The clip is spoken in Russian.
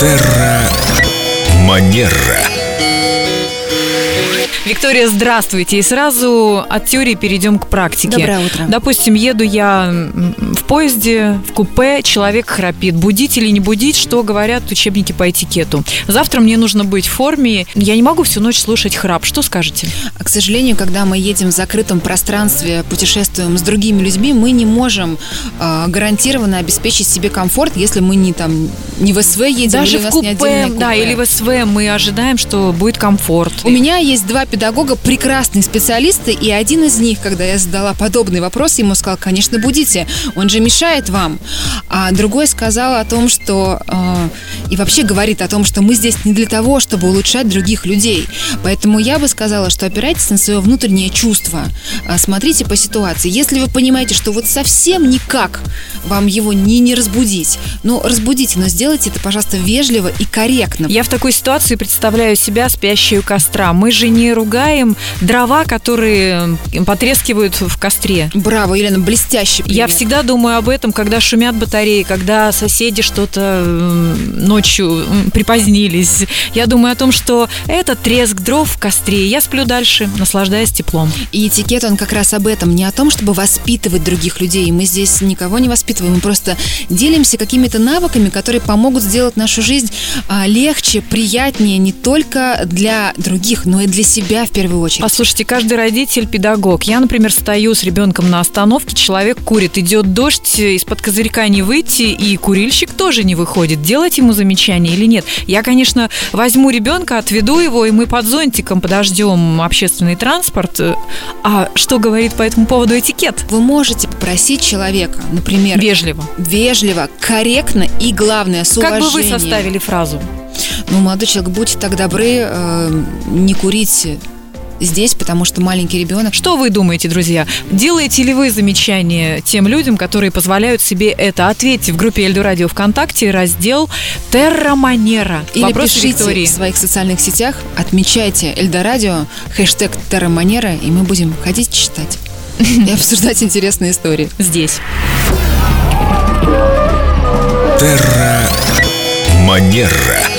Терра Манера. Виктория, здравствуйте. И сразу от теории перейдем к практике. Доброе утро. Допустим, еду я поезде, в купе, человек храпит. Будить или не будить, что говорят учебники по этикету. Завтра мне нужно быть в форме. Я не могу всю ночь слушать храп. Что скажете? А, К сожалению, когда мы едем в закрытом пространстве, путешествуем с другими людьми, мы не можем э, гарантированно обеспечить себе комфорт, если мы не там не в СВ едем Даже или в купе, купе. да, или в СВ мы ожидаем, что будет комфорт. У меня есть два педагога, прекрасные специалисты, и один из них, когда я задала подобный вопрос, ему сказал, конечно, будите, он же мешает вам. А другой сказал о том, что э, и вообще говорит о том, что мы здесь не для того, чтобы улучшать других людей. Поэтому я бы сказала, что опирайтесь на свое внутреннее чувство, А, смотрите по ситуации. Если вы понимаете, что вот совсем никак вам его не, не разбудить, ну, разбудите, но сделайте это, пожалуйста, вежливо и корректно. Я в такой ситуации представляю себя спящей у костра. Мы же не ругаем дрова, которые потрескивают в костре. Браво, Елена, блестящий Я пример. всегда думаю об этом, когда шумят батареи, когда соседи что-то ночью припозднились. Я думаю о том, что это треск дров в костре. Я сплю дальше, наслаждаясь теплом. И этикет, он как раз об этом, не о том, чтобы воспитывать других людей. Мы здесь никого не воспитываем, мы просто делимся какими-то навыками, которые помогут сделать нашу жизнь а, легче, приятнее не только для других, но и для себя в первую очередь. Послушайте, каждый родитель педагог. Я, например, стою с ребенком на остановке, человек курит, идет дождь, из-под козырька не выйти, и курильщик тоже не выходит. Делать ему замечание или нет? Я, конечно, возьму ребенка, отведу его, и мы под зонтиком подождем общественный транспорт. А что говорит по этому поводу этикет? Вы можете попросить человека, например, Вежливо. вежливо, корректно и, главное, с Как уважением. бы вы составили фразу? Ну, молодой человек, будьте так добры, э, не курить здесь, потому что маленький ребенок. Что вы думаете, друзья? Делаете ли вы замечания тем людям, которые позволяют себе это? Ответьте в группе Эльду Радио ВКонтакте, раздел Терра Манера. Или Вопрос пишите Виктории. в своих социальных сетях, отмечайте Эльдорадио, хэштег Терраманера, и мы будем ходить читать и обсуждать интересные истории. Здесь. Терра Манера.